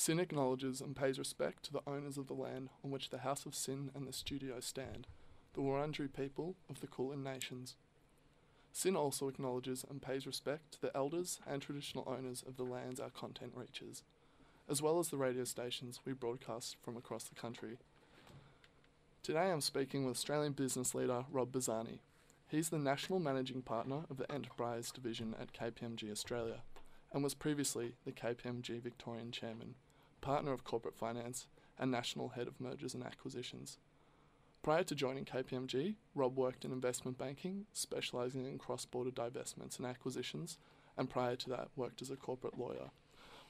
SYN acknowledges and pays respect to the owners of the land on which the House of SYN and the studio stand, the Wurundjeri people of the Kulin Nations. SYN also acknowledges and pays respect to the elders and traditional owners of the lands our content reaches, as well as the radio stations we broadcast from across the country. Today I'm speaking with Australian business leader Rob Bazzani. He's the National Managing Partner of the Enterprise Division at KPMG Australia and was previously the KPMG Victorian Chairman, Partner of Corporate Finance, and National Head of Mergers and Acquisitions. Prior to joining KPMG, Rob worked in investment banking, specialising in cross border divestments and acquisitions, and prior to that, worked as a corporate lawyer.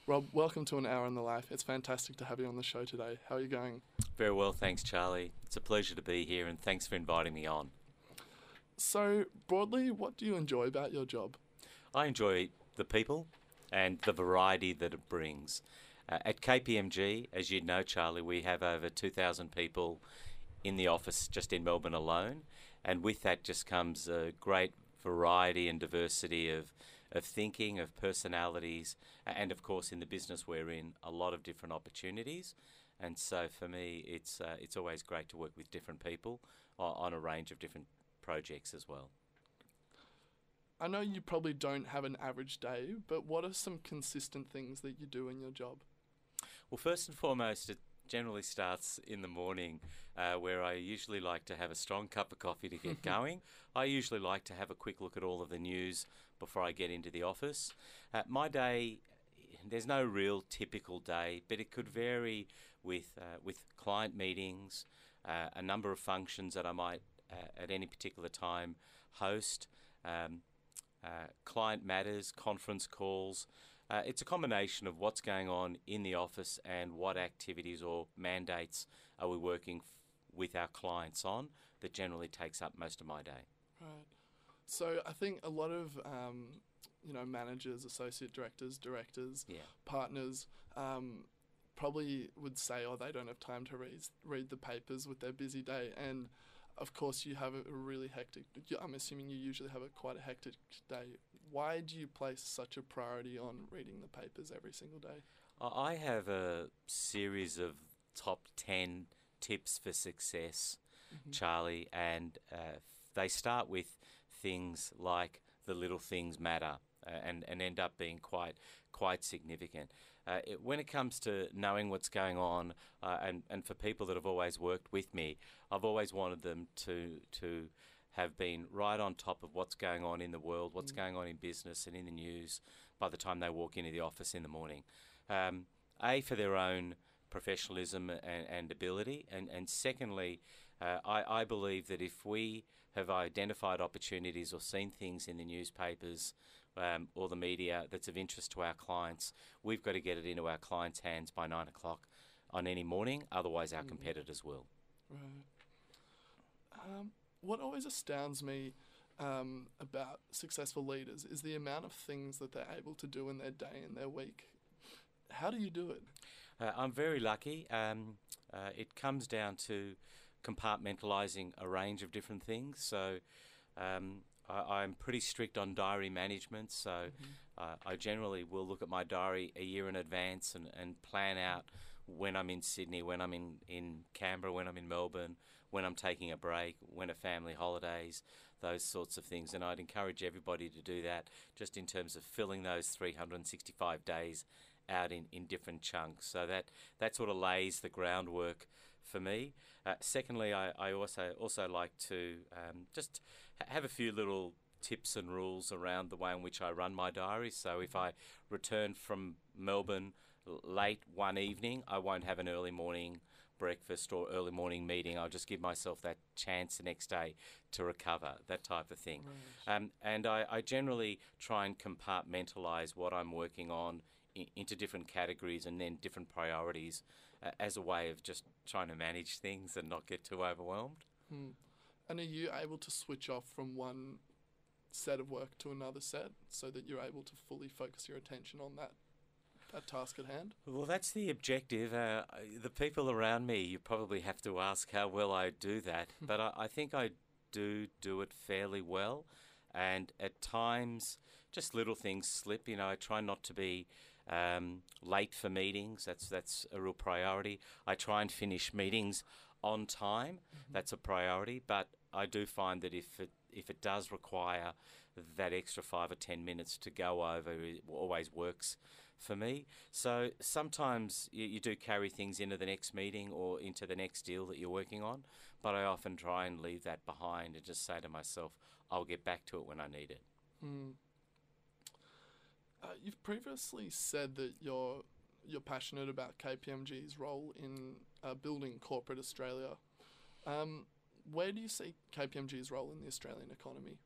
Rob, welcome to An Hour in the Life. It's fantastic to have you on the show today. How are you going? Very well, thanks, Charlie. It's a pleasure to be here, and thanks for inviting me on. So, broadly, what do you enjoy about your job? I enjoy the people and the variety that it brings. Uh, at KPMG, as you know, Charlie, we have over 2,000 people in the office just in Melbourne alone, and with that just comes a great variety and diversity of of thinking, of personalities, and of course in the business we're in, a lot of different opportunities. And so for me, it's uh, it's always great to work with different people on, on a range of different projects as well. I know you probably don't have an average day, but what are some consistent things that you do in your job? Well, first and foremost, it generally starts in the morning, uh, where I usually like to have a strong cup of coffee to get going. I usually like to have a quick look at all of the news before I get into the office. Uh, my day, there's no real typical day, but it could vary with uh, with client meetings, uh, a number of functions that I might uh, at any particular time host. Um, uh, client matters, conference calls. Uh, it's a combination of what's going on in the office and what activities or mandates are we working f- with our clients on that generally takes up most of my day. Right. So I think a lot of um, you know managers, associate directors, directors, Yeah. partners um, probably would say, "Oh, they don't have time to read read the papers with their busy day." And of course, you have a really hectic. I'm assuming you usually have a quite a hectic day. Why do you place such a priority on reading the papers every single day? I I have a series of top 10 tips for success, Charlie, and uh, they start with things like the little things matter and, and end up being quite quite significant. Uh, it, when it comes to knowing what's going on, uh, and, and for people that have always worked with me, I've always wanted them to to have been right on top of what's going on in the world, what's going on in business and in the news by the time they walk into the office in the morning. Um, a, for their own professionalism and, and ability, and, and secondly, uh, I, I believe that if we have identified opportunities or seen things in the newspapers um, or the media that's of interest to our clients, we've got to get it into our clients' hands by nine o'clock on any morning, otherwise, our competitors will. Right. Um, what always astounds me um, about successful leaders is the amount of things that they're able to do in their day and their week. How do you do it? Uh, I'm very lucky. Um, uh, it comes down to compartmentalising a range of different things. So um, I, I'm pretty strict on diary management. So uh, I generally will look at my diary a year in advance and, and plan out when I'm in Sydney, when I'm in, in Canberra, when I'm in Melbourne, when I'm taking a break, when a family holidays, those sorts of things. And I'd encourage everybody to do that just in terms of filling those 365 days out in, in different chunks. So that, that sort of lays the groundwork for me. Uh, secondly, I, I also also like to um, just ha- have a few little tips and rules around the way in which I run my diary. So if I return from Melbourne late one evening, I won't have an early morning breakfast or early morning meeting. I'll just give myself that chance the next day to recover, that type of thing. Um, and I, I generally try and compartmentalize what I'm working on into different categories and then different priorities as a way of just trying to manage things and not get too overwhelmed. Hmm. And are you able to switch off from one set of work to another set so that you're able to fully focus your attention on that that task at hand? Well, that's the objective. Uh, the people around me, you probably have to ask how well I do that, but I, I think I do do it fairly well. And at times, just little things slip. You know, I try not to be Um, late for meetings, that's that's a real priority. I try and finish meetings on time. That's a priority. But I do find that if it if it does require that extra five or ten minutes to go over, it always works for me. So sometimes you, you do carry things into the next meeting or into the next deal that you're working on. But I often try and leave that behind and just say to myself, I'll get back to it when I need it. Hmm. Uh, you've previously said that you're you're passionate about KPMG's role in uh, building corporate Australia. Um, where do you see KPMG's role in the Australian economy?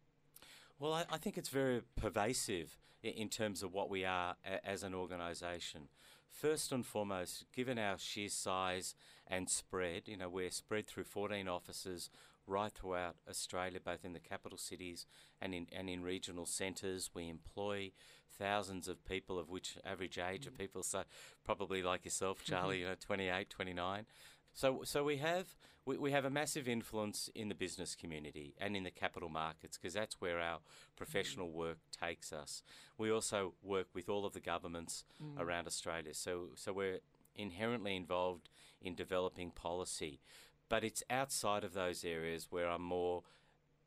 Well, I, I think it's very pervasive in, terms of what we are a, as an organisation. First and foremost, given our sheer size and spread, you know, we're spread through 14 offices right throughout Australia, both in the capital cities and in and in regional centres. We employ thousands of people, of which average age of people, so probably like yourself, Charlie, you know, 28, 29. So, so we have we, we have a massive influence in the business community and in the capital markets because that's where our professional work takes us. We also work with all of the governments Mm. around Australia, so so we're inherently involved in developing policy, but it's outside of those areas where I'm more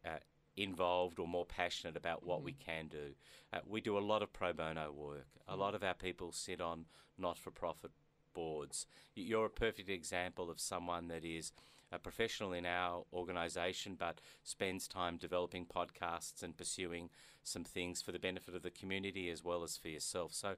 uh, involved or more passionate about what we can do. Uh, we do a lot of pro bono work. A lot of our people sit on not-for-profit boards. You're a perfect example of someone that is a professional in our organisation but spends time developing podcasts and pursuing some things for the benefit of the community as well as for yourself. So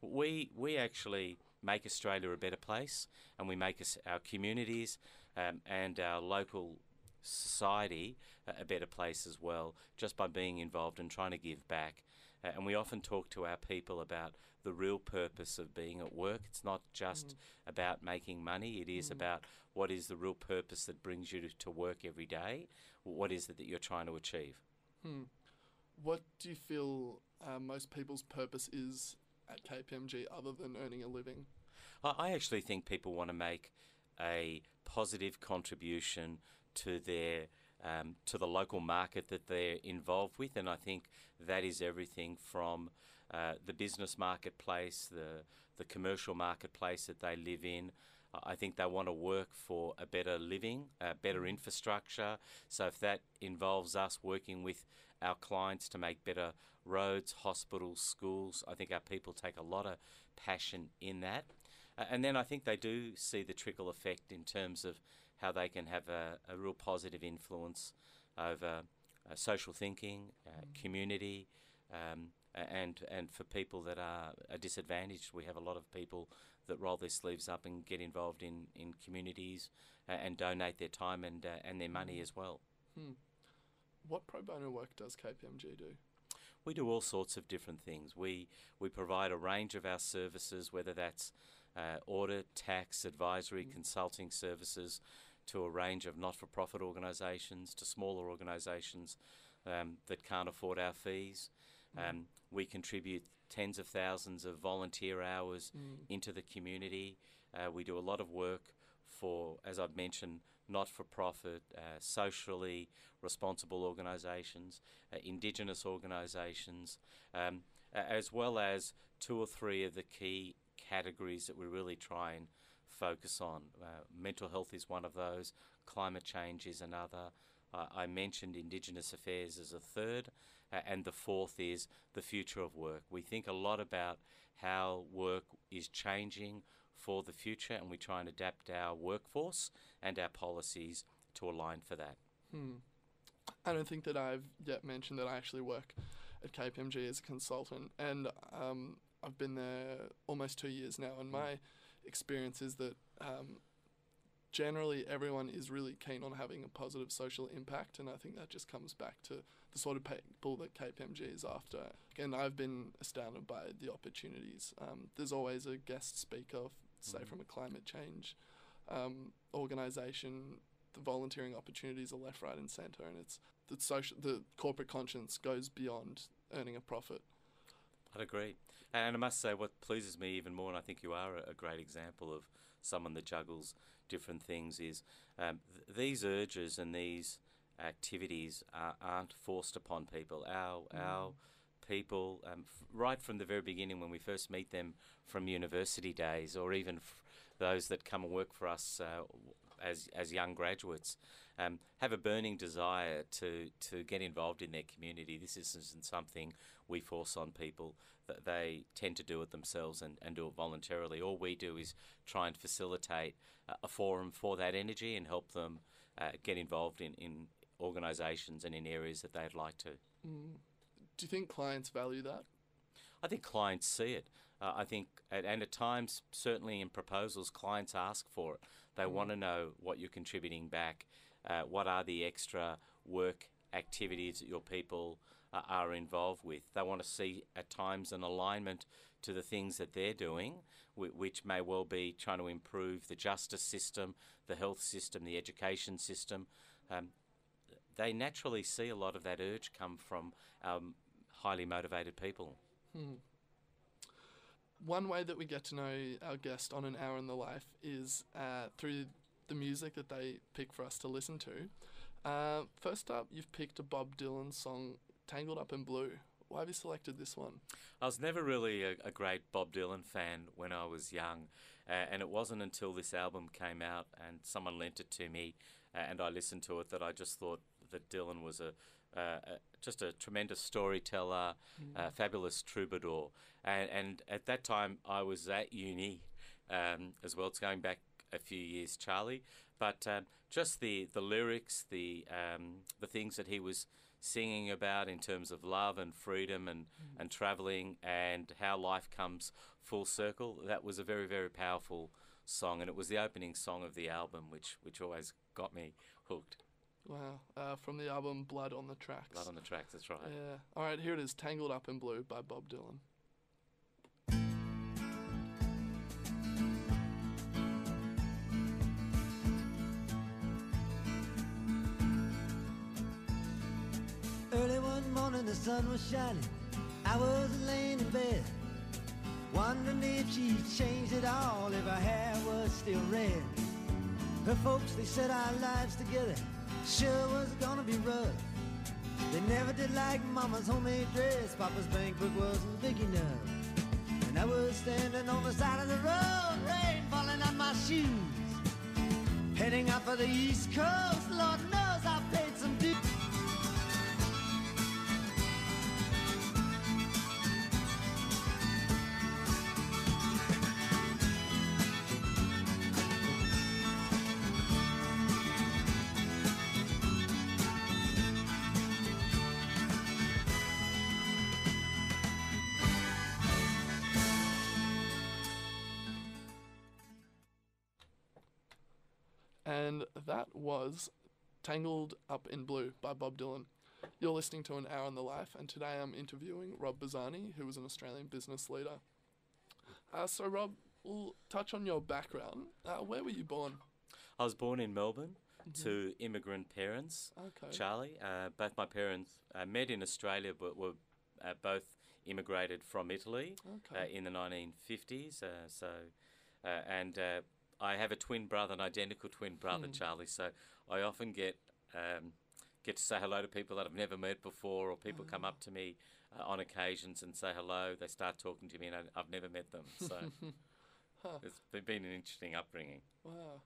we we actually make Australia a better place and we make us, our communities um, and our local society a, a better place as well just by being involved and trying to give back. Uh, and we often talk to our people about the real purpose of being at work. It's not just about making money, it is about what is the real purpose that brings you to, to work every day. What is it that you're trying to achieve? Hmm. What do you feel uh, most people's purpose is at KPMG other than earning a living? I actually think people want to make a positive contribution to their um, to the local market that they're involved with, and I think that is everything from uh, the business marketplace, the the commercial marketplace that they live in. I- think they want to work for a better living, a better infrastructure. So if that involves us working with our clients to make better roads, hospitals, schools, I think our people take a lot of passion in that. And then I think they do see the trickle effect in terms of how they can have a, a real positive influence over uh, social thinking, uh, community, um, and and for people that are, are disadvantaged, we have a lot of people that roll their sleeves up and get involved in, in communities uh, and donate their time and uh, and their money as well. Hmm. What pro bono work does KPMG do? We do all sorts of different things. We we provide a range of our services, whether that's uh, audit, tax, advisory, consulting services, to a range of not-for-profit organisations, to smaller organisations um, that can't afford our fees. Um, we contribute tens of thousands of volunteer hours into the community. Uh, we do a lot of work for, as I've mentioned, not for profit, uh, socially responsible organisations, uh, Indigenous organisations, um, as well as two or three of the key categories that we really try and focus on. Uh, mental health is one of those, climate change is another. Uh, I mentioned Indigenous affairs as a third, uh, and the fourth is the future of work. We think a lot about how work is changing for the future, and we try and adapt our workforce and our policies to align for that. Hmm. I don't think that I've yet mentioned that I actually work at KPMG as a consultant, and um, I've been there almost two years now. And my experience is that um, generally everyone is really keen on having a positive social impact, and I think that just comes back to the sort of people that KPMG is after. And I've been astounded by the opportunities. Um, there's always a guest speaker, say Mhm. from a climate change um, organisation. The volunteering opportunities are left, right, and centre, and it's the social, the corporate conscience goes beyond earning a profit. I'd agree. And I must say, what pleases me even more, and I think you are a, great example of someone that juggles different things, is um, th- these urges and these activities are, aren't forced upon people. Our our people um, f- right from the very beginning when we first meet them from university days, or even f- those that come and work for us uh, as as young graduates, um, have a burning desire to to get involved in their community. This isn't something we force on people. That they tend to do it themselves and, and do it voluntarily. All we do is try and facilitate uh, a forum for that energy and help them uh, get involved in, in organisations and in areas that they'd like to. Mm. Do you think clients value that? I think clients see it. Uh, I think, and, and at times, certainly in proposals, clients ask for it. They Mm. want to know what you're contributing back. Uh, what are the extra work activities that your people uh, are involved with? They want to see at times an alignment to the things that they're doing, which may well be trying to improve the justice system, the health system, the education system. Um, they naturally see a lot of that urge come from um, highly motivated people. Hmm. One way that we get to know our guest on an hour in the life is uh, through the music that they pick for us to listen to. Uh, first up, you've picked a Bob Dylan song, "Tangled Up in Blue." Why have you selected this one? I was never really a, a great Bob Dylan fan when I was young, uh, and it wasn't until this album came out and someone lent it to me, uh, and I listened to it that I just thought that Dylan was a, uh, just a tremendous storyteller, uh, fabulous troubadour, and, and at that time I was at uni um, as well. It's going back a few years, Charlie, but um, just the the lyrics, the um, the things that he was singing about in terms of love and freedom and, and travelling and how life comes full circle. That was a very, very powerful song, and it was the opening song of the album, which, which always got me hooked. Wow, uh, from the album "Blood on the Tracks." Blood on the tracks, that's right. Yeah. All right, here it is, "Tangled Up in Blue" by Bob Dylan. Early one morning, the sun was shining. I was laying in bed, wondering if she'd changed it all, if her hair was still red. Her folks, they said our lives together sure was gonna be rough. They never did like Mama's homemade dress. Papa's bank book wasn't big enough. And I was standing on the side of the road, rain falling on my shoes. Heading out for the East Coast, Lord knows I paid some that was Tangled Up in Blue by Bob Dylan. You're listening to An Hour in the Life, and today I'm interviewing Rob Bazzani, who was an Australian business leader. Uh, so, Rob, we'll touch on your background. Uh, where were you born? I was born in Melbourne to immigrant parents. Okay. Charlie. Uh, both my parents uh, met in Australia, but were uh, both immigrated from Italy uh, Okay. in the 1950s. Uh, so, uh, and uh, I have a twin brother, an identical twin brother, Hmm. Charlie. So I often get um, get to say hello to people that I've never met before, or people come up to me uh, on occasions and say hello. They start talking to me, and I, I've never met them. So Huh. it's been- been an interesting upbringing. Wow.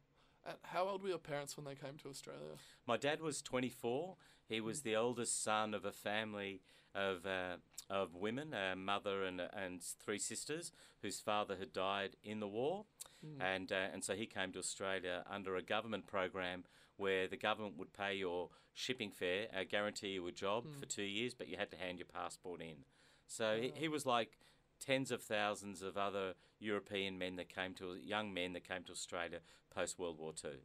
And how old were your parents when they came to Australia? My dad was 24. He was the oldest son of a family of uh, of women, a mother and and three sisters, whose father had died in the war, and uh, and so he came to Australia under a government program where the government would pay your shipping fare, uh, guarantee you a job for two years, but you had to hand your passport in. So he, he was like tens of thousands of other European men that came to young men that came to Australia post World War Two.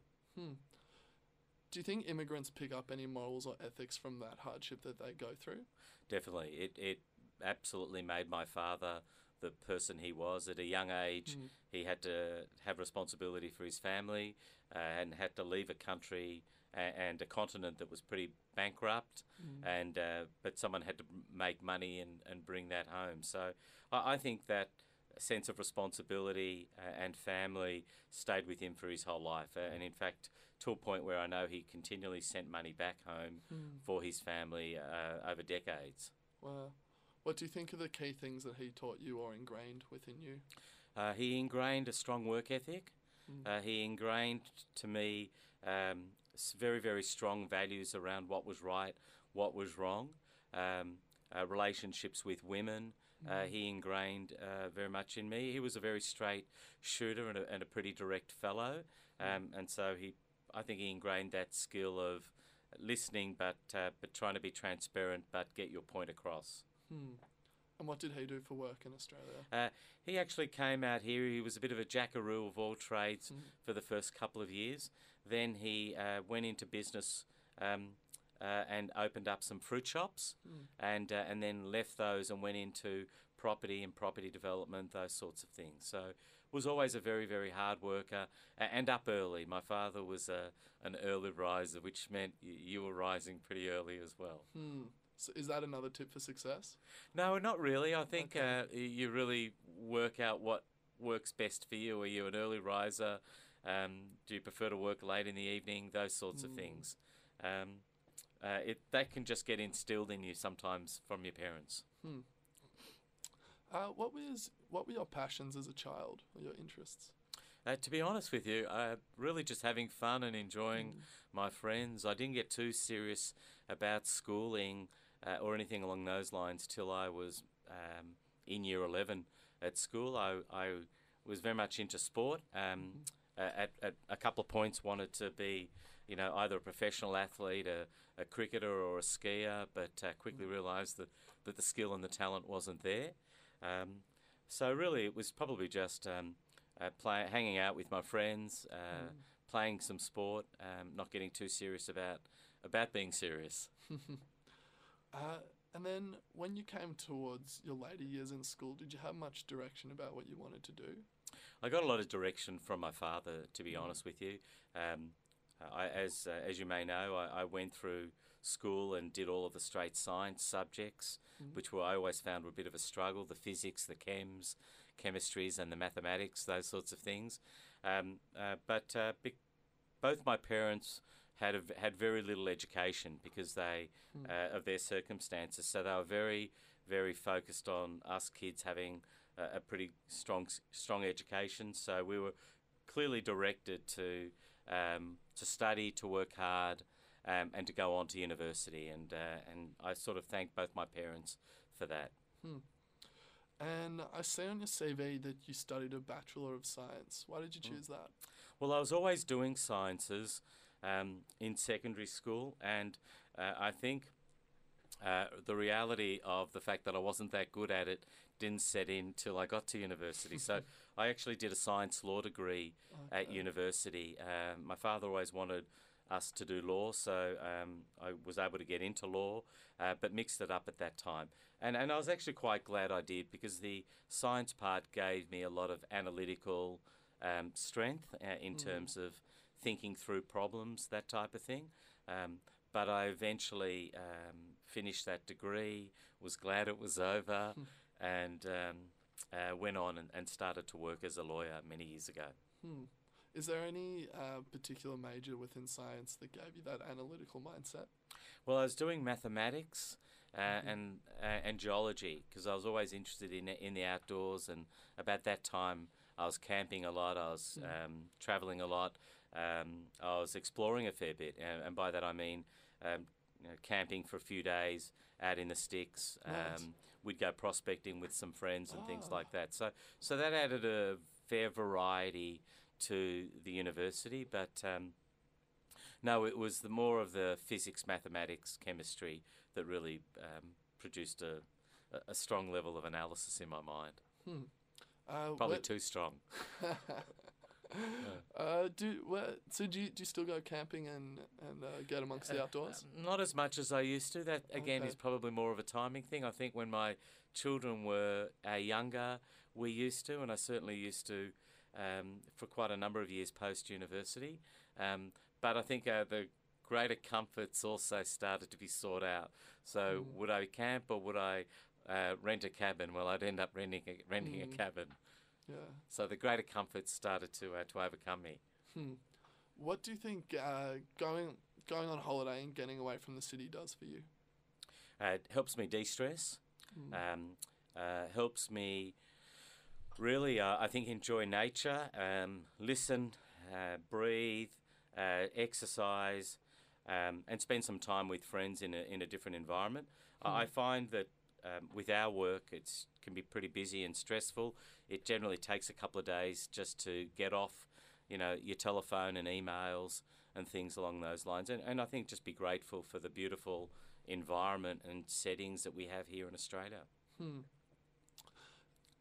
Do you think immigrants pick up any morals or ethics from that hardship that they go through? Definitely, it it absolutely made my father the person he was at a young age. He had to have responsibility for his family uh, and had to leave a country a- and a continent that was pretty bankrupt. And uh, but someone had to make money and, and bring that home. So I, I think that sense of responsibility uh, and family stayed with him for his whole life. Uh, and in fact, to a point where I know he continually sent money back home for his family uh, over decades. Wow. What do you think are the key things that he taught you or ingrained within you? Uh, he ingrained a strong work ethic. Mm. Uh, he ingrained to me um, very, very strong values around what was right, what was wrong, um, uh, relationships with women. Uh, he ingrained uh, very much in me. He was a very straight shooter and a, and a pretty direct fellow, um, and so he, I think he ingrained that skill of listening, but uh, but trying to be transparent, but get your point across. Hmm. And what did he do for work in Australia? Uh, he actually came out here. He was a bit of a jackaroo of all trades Mm. for the first couple of years. Then he uh, went into business um, uh, and opened up some fruit shops, Mm. and uh, and then left those and went into property and property development, those sorts of things. So was always a very very hard worker and up early. My father was a, an early riser, which meant you were rising pretty early as well. Hmm. So is that another tip for success? No, not really. I think Okay. uh, you really work out what works best for you. Are you an early riser? Um, do you prefer to work late in the evening? Those sorts of Mm. things. Um, uh, it that can just get instilled in you sometimes from your parents. Uh, what was what were your passions as a child or your interests? Uh, to be honest with you, uh, really just having fun and enjoying my friends. I didn't get too serious about schooling uh, or anything along those lines till I was um, in year 11 at school. I, I was very much into sport. Um, uh, at, at a couple of points, wanted to be, you know, either a professional athlete, a, a cricketer, or a skier, but uh, quickly realised that, that the skill and the talent wasn't there. Um, so really, it was probably just um, uh, play, hanging out with my friends, uh, playing some sport, um, not getting too serious about about being serious. Uh, and then when you came towards your later years in school, did you have much direction about what you wanted to do? I got a lot of direction from my father, to be honest with you. Um, I, as uh, as you may know, I, I went through school and did all of the straight science subjects, Mhm. which were I always found were a bit of a struggle: the physics, the chems, chemistries, and the mathematics, those sorts of things. Um, uh, but uh, bec both my parents had a had very little education because they Hmm. uh, of their circumstances, so they were very very focused on us kids having a, a pretty strong strong education. So we were clearly directed to um, to study, to work hard, um, and to go on to university. And uh, and I sort of thank both my parents for that. And I see on your CV that you studied a Bachelor of Science. Why did you choose that? Well, I was always doing sciences um, in secondary school, and uh, I think uh, the reality of the fact that I wasn't that good at it didn't set in till I got to university. so I actually did a science law degree at university. Um, my father always wanted us to do law, so um, I was able to get into law, uh, but mixed it up at that time. And, and I was actually quite glad I did because the science part gave me a lot of analytical um, strength uh, in Mm. terms of thinking through problems, that type of thing. Um, but I eventually um, finished that degree, was glad it was over, and um, uh, went on and, and started to work as a lawyer many years ago. Hmm. Is there any uh, particular major within science that gave you that analytical mindset? Well, I was doing mathematics uh, Mhm. and uh, and geology because I was always interested in in the outdoors, and about that time I was camping a lot. I was Mm. um, traveling a lot. Um, I was exploring a fair bit, and, and by that I mean um, you know, camping for a few days out in the sticks. Nice. Um, we'd go prospecting with some friends and things Ah. like that. So so that added a fair variety to the university, but. Um, no, it was the more of the physics, mathematics, chemistry that really um, produced a, a- strong level of analysis in my mind. Hmm. Uh, Probably where- too strong. uh, do so do you, do you still go camping and and uh, get amongst the Uh, outdoors? uh, not as much as I used to. That again Okay. is probably more of a timing thing. I think when my children were uh, younger, we used to, and I certainly used to um, for quite a number of years post university. Um, but I think uh, the greater comforts also started to be sought out. So Mm. would I camp or would I uh, rent a cabin? Well, I'd end up renting a, renting Mm. a cabin. Yeah. So the greater comforts started to uh, to overcome me. Hmm. What do you think uh, going going on holiday and getting away from the city does for you? Uh, it helps me de-stress. Um, uh, helps me really, uh, I think, enjoy nature, um, listen, uh, breathe, uh, exercise, um, and spend some time with friends in a, in a different environment. I I find that um, with our work, it can be pretty busy and stressful. It generally takes a couple of days just to get off, you know, your telephone and emails and things along those lines. And, and I think just be grateful for the beautiful environment and settings that we have here in Australia. Hmm.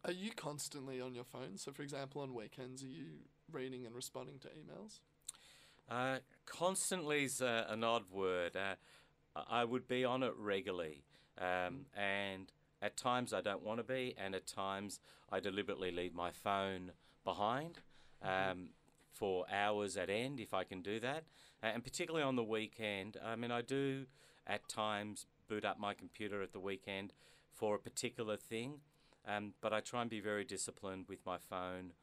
Are you constantly on your phone? So, for example, on weekends, are you reading and responding to emails? Uh, constantly is uh, an odd word. Uh, I would be on it regularly, um, and at times I don't want to be, and at times I deliberately leave my phone behind um, for hours at end if I can do that, and particularly on the weekend. I mean, I do at times boot up my computer at the weekend for a particular thing, um, but I try and be very disciplined with my phone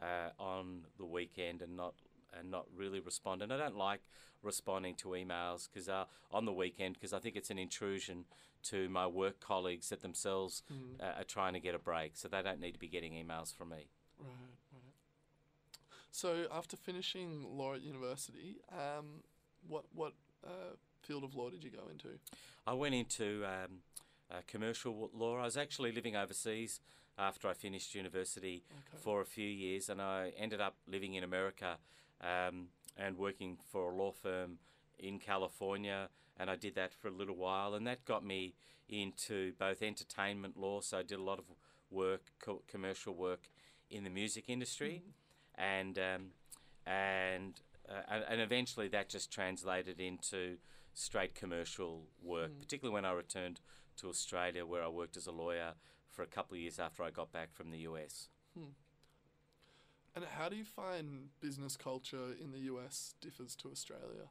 uh, on the weekend and not and not really respond. And I don't like responding to emails because uh, on the weekend because I think it's an intrusion to my work colleagues that themselves Mm. uh, are trying to get a break, so they don't need to be getting emails from me. Right, right. So, after finishing law at university, um, what what uh, field of law did you go into? I went into um, uh, commercial law. I was actually living overseas after I finished university Okay. for a few years, and I ended up living in America um, and working for a law firm in California. And I did that for a little while, and that got me into both entertainment law. So I did a lot of work, co- commercial work in the music industry, and um, and uh, and- and eventually that just translated into straight commercial work, particularly when I returned to Australia, where I worked as a lawyer for a couple of years after I got back from the US. And how do you find business culture in the US differs to Australia?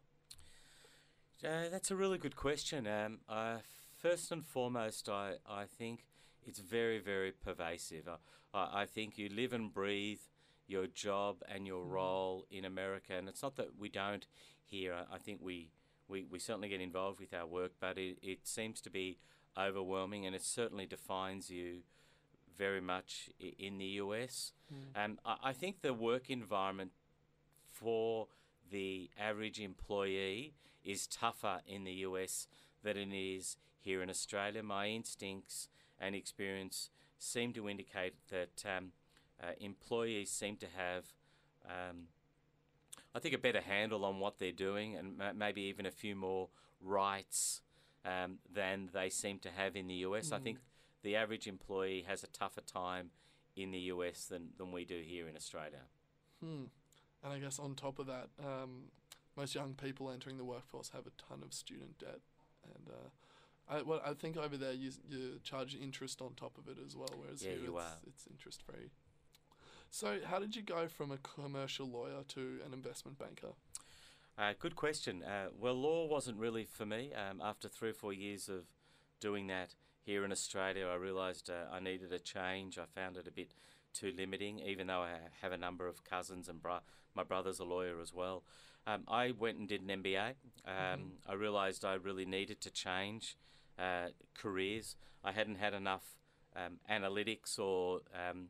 Uh, that's a really good question. Um, uh, first and foremost, I, I think it's very, very pervasive. Uh, I, I think you live and breathe your job and your role in America, and it's not that we don't here. I, I think we, we, we certainly get involved with our work, but it, it seems to be overwhelming, and it certainly defines you very much in the US. Um, I, I think the work environment for the average employee is tougher in the US than it is here in Australia. My instincts and experience seem to indicate that um, uh, employees seem to have, um, I think, a better handle on what they're doing and maybe even a few more rights um, than they seem to have in the US. I think the average employee has a tougher time in the US than, than we do here in Australia. Hmm. And I guess on top of that, um, most young people entering the workforce have a ton of student debt, and uh, I well, I think over there you you charge interest on top of it as well, whereas Yeah, here it's, it's interest free. So how did you go from a commercial lawyer to an investment banker? Uh, good question. Uh, well, law wasn't really for me. Um, after three or four years of doing that here in Australia, I realised uh, I needed a change. I found it a bit too limiting, even though I have a number of cousins and bro- my brother's a lawyer as well. Um, I went and did an MBA. Um, I realised I really needed to change uh, careers. I hadn't had enough um, analytics or um,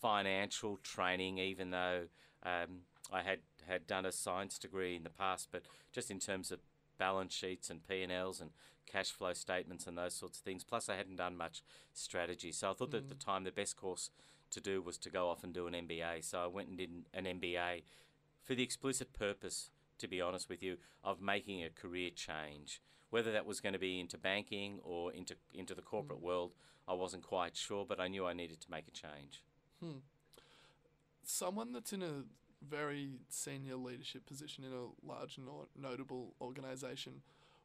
financial training, even though um, I had, had done a science degree in the past, but just in terms of balance sheets and P&Ls and cash flow statements and those sorts of things. Plus, I hadn't done much strategy. So I thought that at the mm. time the best course to do was to go off and do an MBA. So I went and did an MBA for the explicit purpose, to be honest with you, of making a career change. Whether that was going to be into banking or into into the corporate mm. world, I wasn't quite sure, but I knew I needed to make a change. Hmm. Someone that's in a very senior leadership position in a large, no- notable organization,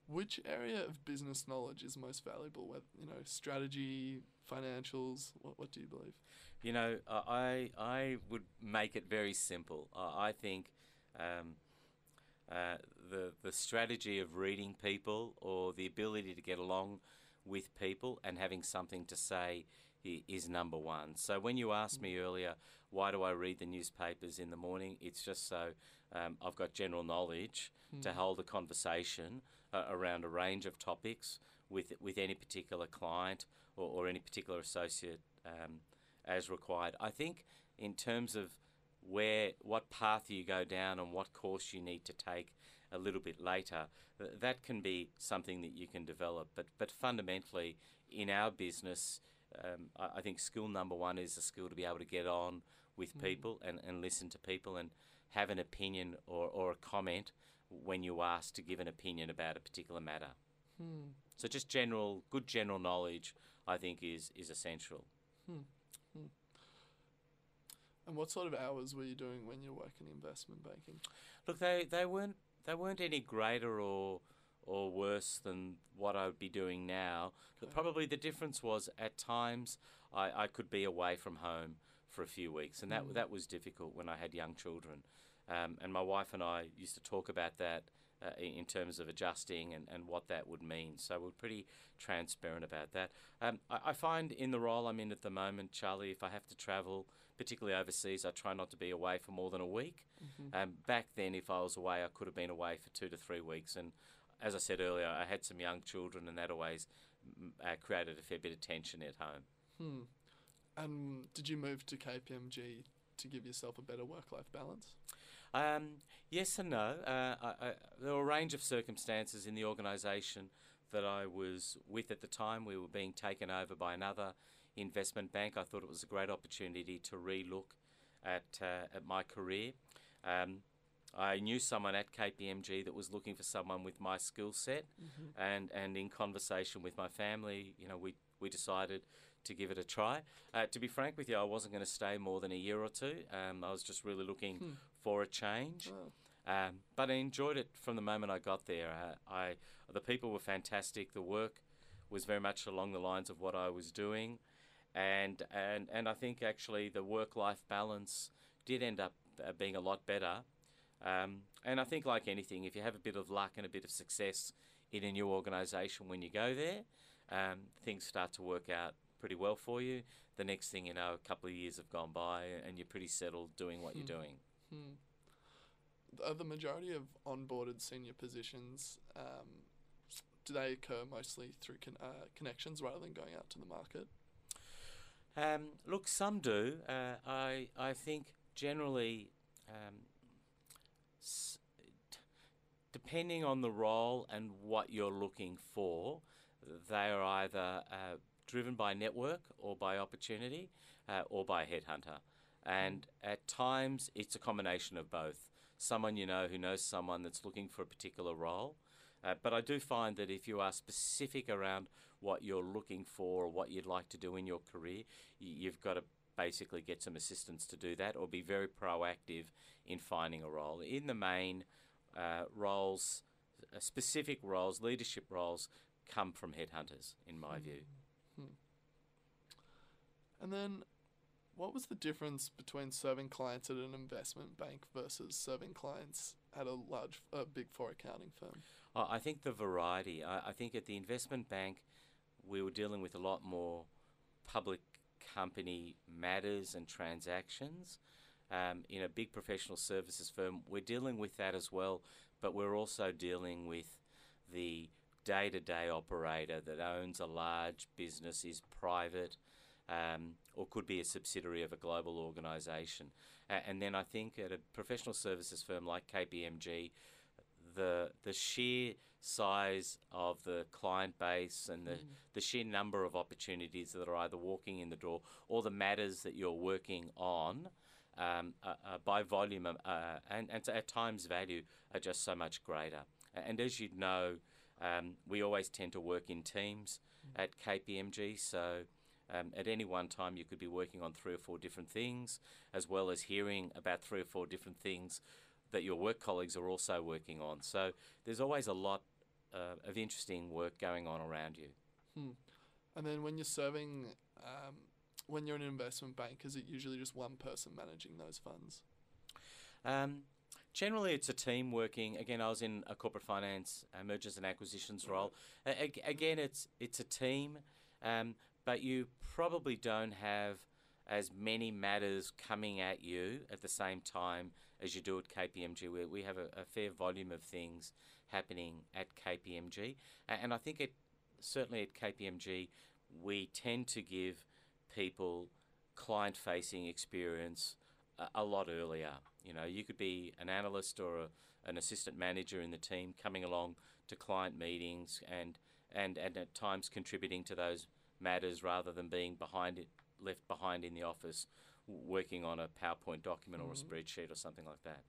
which area of business knowledge is most valuable? Whether, you know, strategy, financials. What, what do you believe? You know, I I would make it very simple. I think um, uh, the the strategy of reading people or the ability to get along with people and having something to say is number one. So when you asked me earlier, why do I read the newspapers in the morning? It's just so um, I've got general knowledge to hold a conversation uh, around a range of topics with with any particular client or, or any particular associate um, as required. I think in terms of where what path you go down and what course you need to take a little bit later, that can be something that you can develop. But but fundamentally, in our business, um, I, I think skill number one is a skill to be able to get on with mm. people and, and listen to people and have an opinion or, or a comment when you ask to give an opinion about a particular matter. Hmm. So just general, good general knowledge, I think, is is essential. Hmm. Hmm. And what sort of hours were you doing when you were working in investment banking? Look, they, they weren't they weren't any greater or or worse than what I would be doing now. But probably the difference was at times I, I could be away from home for a few weeks, and that Mm. that was difficult when I had young children. Um, and my wife and I used to talk about that uh, in terms of adjusting and, and what that would mean. So we're pretty transparent about that. Um, I, I find in the role I'm in at the moment, Charlie, if I have to travel, particularly overseas, I try not to be away for more than a week. Um, back then, if I was away, I could have been away for two to three weeks. And as I said earlier, I had some young children, and that always mm, uh, created a fair bit of tension at home. Hmm. And did you move to KPMG to give yourself a better work-life balance? Um, yes and no. Uh, I, I, there were a range of circumstances in the organisation that I was with at the time. We were being taken over by another investment bank. I thought it was a great opportunity to re-look at uh, at my career. Um, I knew someone at KPMG that was looking for someone with my skill set, and and in conversation with my family, you know, we we decided to give it a try. Uh, to be frank with you, I wasn't going to stay more than a year or two. Um, I was just really looking for a change. Oh, Um, but I enjoyed it from the moment I got there. Uh, I the people were fantastic. The work was very much along the lines of what I was doing, and and and I think actually the work life balance did end up uh, being a lot better. Um, and I think like anything, if you have a bit of luck and a bit of success in a new organisation when you go there, um, things start to work out pretty well for you. The next thing you know, a couple of years have gone by and you're pretty settled doing what you're doing. hmm. Are the majority of onboarded senior positions, um, do they occur mostly through con- uh, connections rather than going out to the market? Um, look, some do. Uh, I I think generally, um, depending on the role and what you're looking for, they are either uh, driven by network or by opportunity uh, or by headhunter. And at times, it's a combination of both. Someone you know who knows someone that's looking for a particular role. Uh, but I do find that if you are specific around what you're looking for or what you'd like to do in your career, you've got to basically get some assistance to do that or be very proactive in finding a role. In the main, uh, roles, uh, specific roles, leadership roles, come from headhunters, in my view. And then, what was the difference between serving clients at an investment bank versus serving clients at a large, uh, big four accounting firm? I I think the variety. I, I think at the investment bank, we were dealing with a lot more public company matters and transactions. Um, in a big professional services firm, we're dealing with that as well, but we're also dealing with the day to day operator that owns a large business, is private, um, or could be a subsidiary of a global organisation. A- and then I think at a professional services firm like KPMG, the the sheer size of the client base and the, the sheer number of opportunities that are either walking in the door or the matters that you're working on um, uh, uh, by volume um, uh, and, and at times value are just so much greater. And as you know, um, we always tend to work in teams at KPMG, so um, at any one time you could be working on three or four different things, as well as hearing about three or four different things that your work colleagues are also working on. So there's always a lot uh, of interesting work going on around you. And then, when you're serving, um, when you're an investment bank, is it usually just one person managing those funds? Um, generally, it's a team working. Again, I was in a corporate finance uh, mergers and acquisitions role. A- again, it's it's a team, um, but you probably don't have as many matters coming at you at the same time as you do at KPMG. We, we have a, a fair volume of things happening at KPMG, and I think it certainly at KPMG, we tend to give people client facing experience a, a, lot earlier. You know, you could be an analyst or a, an assistant manager in the team coming along to client meetings and, and, and at times contributing to those matters rather than being behind it, left behind in the office working on a PowerPoint document mm-hmm. or a mm-hmm. spreadsheet or something like that.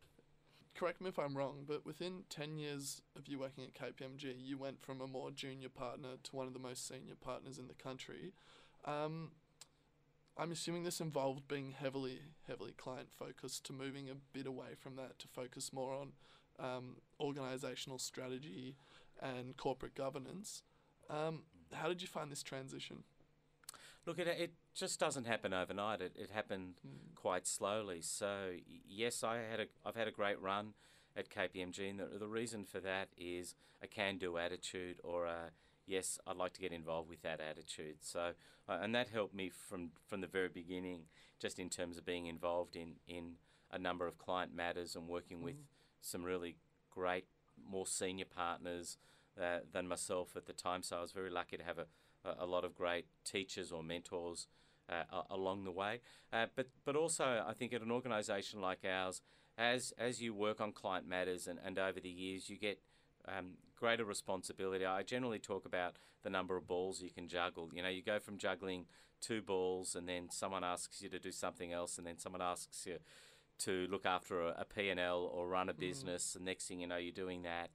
Correct me if I'm wrong, but within 10 years of you working at KPMG, you went from a more junior partner to one of the most senior partners in the country. Um, I'm assuming this involved being heavily, heavily client focused to moving a bit away from that to focus more on um, organizational strategy and corporate governance. Um, how did you find this transition? Look, it, it just doesn't happen overnight. It, it happened mm. quite slowly. So yes, I had a I've had a great run at KPMG, and the, the reason for that is a can-do attitude or a yes, I'd like to get involved with that attitude. So uh, and that helped me from from the very beginning, just in terms of being involved in in a number of client matters and working mm. with some really great, more senior partners uh, than myself at the time. So I was very lucky to have a a, lot of great teachers or mentors uh, along the way. Uh, but but also, I think at an organisation like ours, as as you work on client matters and, and over the years, you get um, greater responsibility. I generally talk about the number of balls you can juggle. You know, you go from juggling two balls, and then someone asks you to do something else, and then someone asks you to look after a, a P&L or run a mm. business. Mm. The next thing you know, you're doing that.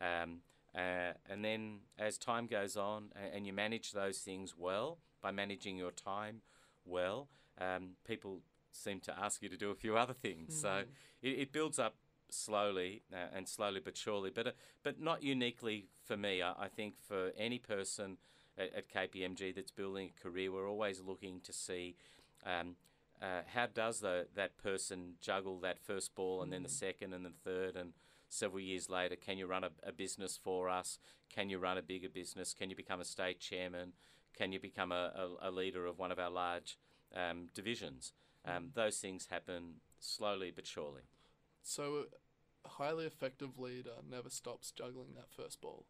Um, uh, and then as time goes on and, and, you manage those things well by managing your time well, um, people seem to ask you to do a few other things. Mm. So it, it, builds up slowly uh, and slowly but surely, but uh, but not uniquely for me. I, I think for any person at, at, KPMG that's building a career, we're always looking to see. Um, uh, how does the, that person juggle that first ball and mm. then the hmm. second and the third and several years later, can you run a, a, business for us? Can you run a bigger business? Can you become a state chairman? Can you become a, a, a leader of one of our large um, divisions? Um, those things happen slowly but surely. So, a highly effective leader never stops juggling that first ball.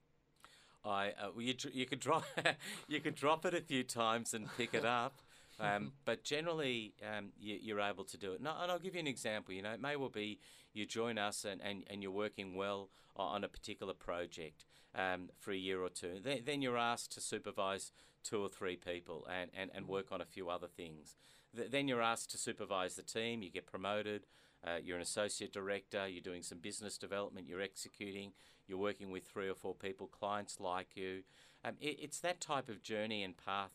I uh, you, you could drop you could drop it a few times and pick it up. Um, but generally, um, you, are able to do it. No, and I'll give you an example. You know, it may well be you join us and, and, and you're working well on a particular project um, for a year or two. Then, then you're asked to supervise two or three people and, and, and work on a few other things. then you're asked to supervise the team. You get promoted. Uh, you're an associate director. You're doing some business development. You're executing. You're working with three or four people. Clients like you. Um, it, it's that type of journey and path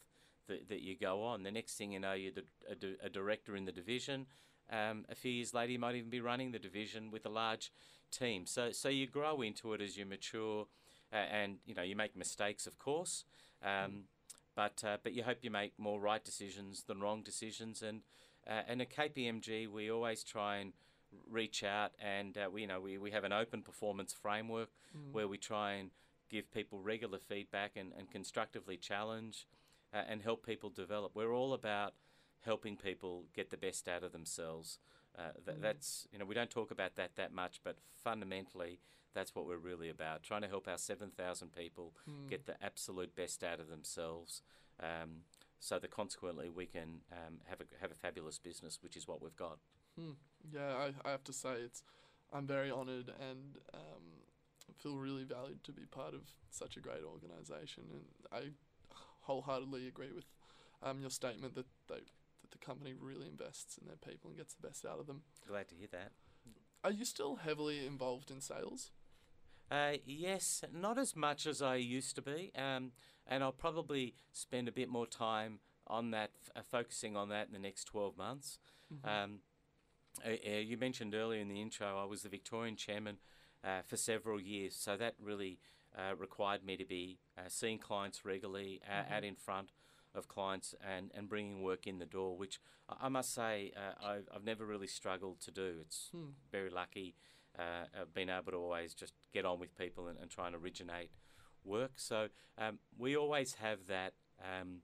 that, that you go on. The next thing you know, you're a, a director in the division. Um, a few years later, you might even be running the division with a large team. So, so you grow into it as you mature, uh, and you know you make mistakes, of course, um, but uh, but you hope you make more right decisions than wrong decisions. And uh, and at KPMG, we always try and reach out, and uh, we you know we, we have an open performance framework mm. where we try and give people regular feedback and, and constructively challenge uh, and help people develop. We're all about helping people get the best out of themselves. Uh, th- mm. That's you know we don't talk about that that much, but fundamentally that's what we're really about: trying to help our seven thousand people mm. get the absolute best out of themselves, um, so that consequently we can um, have a have a fabulous business, which is what we've got. Hmm. Yeah, I, I have to say it's I'm very honoured and um, feel really valued to be part of such a great organisation, and I wholeheartedly agree with um, your statement that they that the company really invests in their people and gets the best out of them. Glad to hear that. Are you still heavily involved in sales? Uh, yes, not as much as I used to be, um, and I'll probably spend a bit more time on that, f- uh, focusing on that in the next 12 months. Mm-hmm. Um, uh, uh, you mentioned earlier in the intro, I was the Victorian chairman uh, for several years, so that really uh, required me to be seeing clients regularly, mm-hmm. out in front of clients and, and bringing work in the door, which I must say uh, I've, I've never really struggled to do. It's hmm. very lucky uh, I've been able to always just get on with people and, and try and originate work. So um, we always have that um,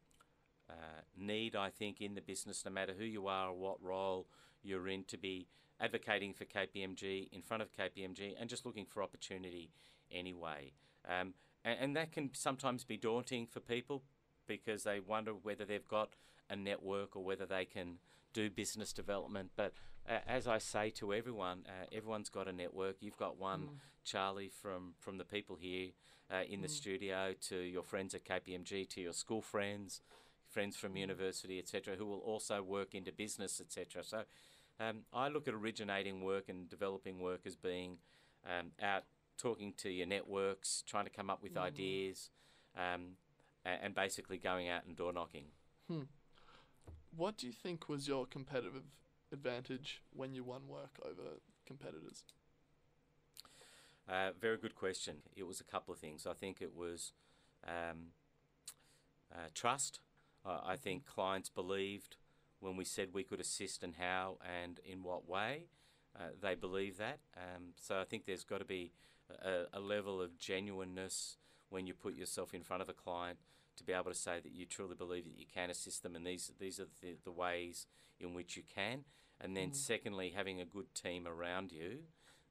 uh, need, I think, in the business, no matter who you are or what role you're in, to be advocating for KPMG in front of KPMG and just looking for opportunity anyway. Um, and, and that can sometimes be daunting for people because they wonder whether they've got a network or whether they can do business development. But uh, as I say to everyone, uh, everyone's got a network. You've got one, Mm. Charlie, from, from the people here uh, in the Mm. studio to your friends at KPMG, to your school friends, friends from Mm. university, etc., who will also work into business, etc. So um, I look at originating work and developing work as being um, out talking to your networks, trying to come up with Mhm. ideas, um, and basically going out and door knocking. What do you think was your competitive advantage when you won work over competitors? Uh, very good question. It was a couple of things. I think it was um, uh, trust. Uh, I think clients believed when we said we could assist and how and in what way. Uh, they believe that. Um, so I think there's got to be a, a level of genuineness when you put yourself in front of a client to be able to say that you truly believe that you can assist them and these these are the, the ways in which you can. And then Mhm. secondly, having a good team around you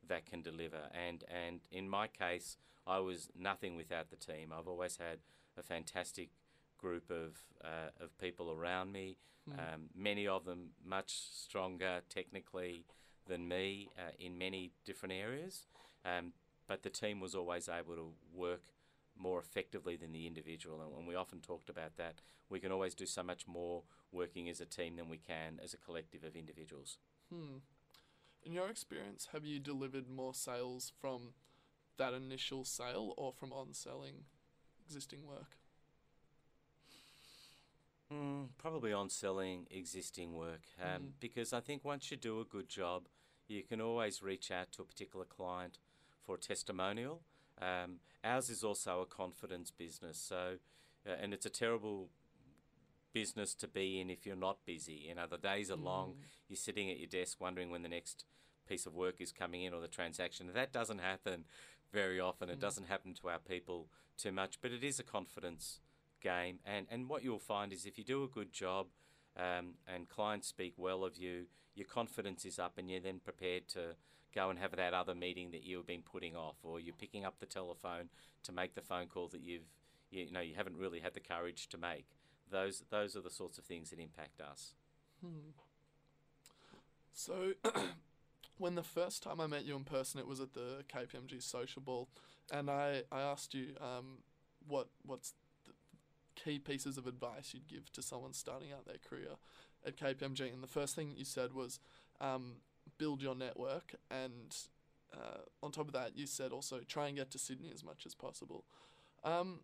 that can deliver. And and in my case, I was nothing without the team. I've always had a fantastic group of uh, of people around me. Hmm. Um, many of them much stronger technically than me uh, in many different areas. Um, but the team was always able to work more effectively than the individual. And when we often talked about that, we can always do so much more working as a team than we can as a collective of individuals. Hmm. In your experience, have you delivered more sales from that initial sale or from on selling existing work? Mm, probably on selling existing work um, Mhm. because I think once you do a good job, you can always reach out to a particular client for a testimonial. Um, ours is also a confidence business, so uh, and it's a terrible business to be in if you're not busy. You know, the days are long. Mm. You're sitting at your desk wondering when the next piece of work is coming in or the transaction. That doesn't happen very often. It Mm. doesn't happen to our people too much, but it is a confidence game. And, and what you'll find is if you do a good job um, and clients speak well of you, your confidence is up and you're then prepared to go and have that other meeting that you've been putting off or you're picking up the telephone to make the phone call that you've you know you haven't really had the courage to make. Those those are the sorts of things that impact us. Hmm. So, when the first time I met you in person, it was at the KPMG Social Ball, and I, I asked you um, what what's key pieces of advice you'd give to someone starting out their career at KPMG, and the first thing you said was um, build your network, and uh, on top of that, you said also try and get to Sydney as much as possible. Um,